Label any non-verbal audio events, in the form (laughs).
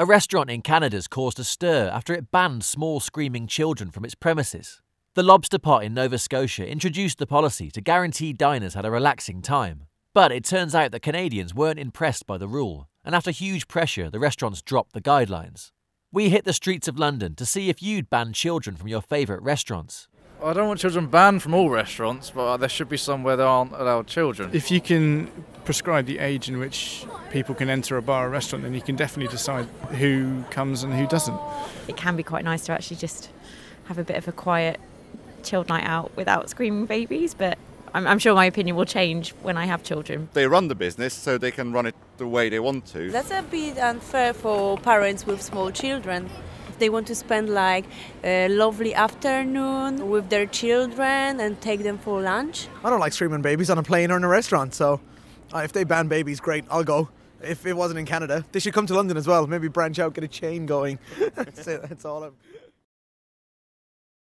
A restaurant in Canada's caused a stir after it banned small screaming children from its premises. The Lobster Pot in Nova Scotia introduced the policy to guarantee diners had a relaxing time. But it turns out that Canadians weren't impressed by the rule, and after huge pressure, the restaurants dropped the guidelines. We hit the streets of London to see if you'd ban children from your favourite restaurants. I don't want children banned from all restaurants, but there should be some where there aren't allowed children. If you can prescribe the age in which people can enter a bar or restaurant, then you can definitely decide who comes and who doesn't. It can be quite nice to actually just have a bit of a quiet, chilled night out without screaming babies, but I'm, I'm sure my opinion will change when I have children. They run the business so they can run it the way they want to. That's a bit unfair for parents with small children they want to spend like a lovely afternoon with their children and take them for lunch. I don't like screaming babies on a plane or in a restaurant, so uh, if they ban babies, great, I'll go. If it wasn't in Canada, they should come to London as well. Maybe branch out, get a chain going. (laughs) that's, it, that's all. I'm...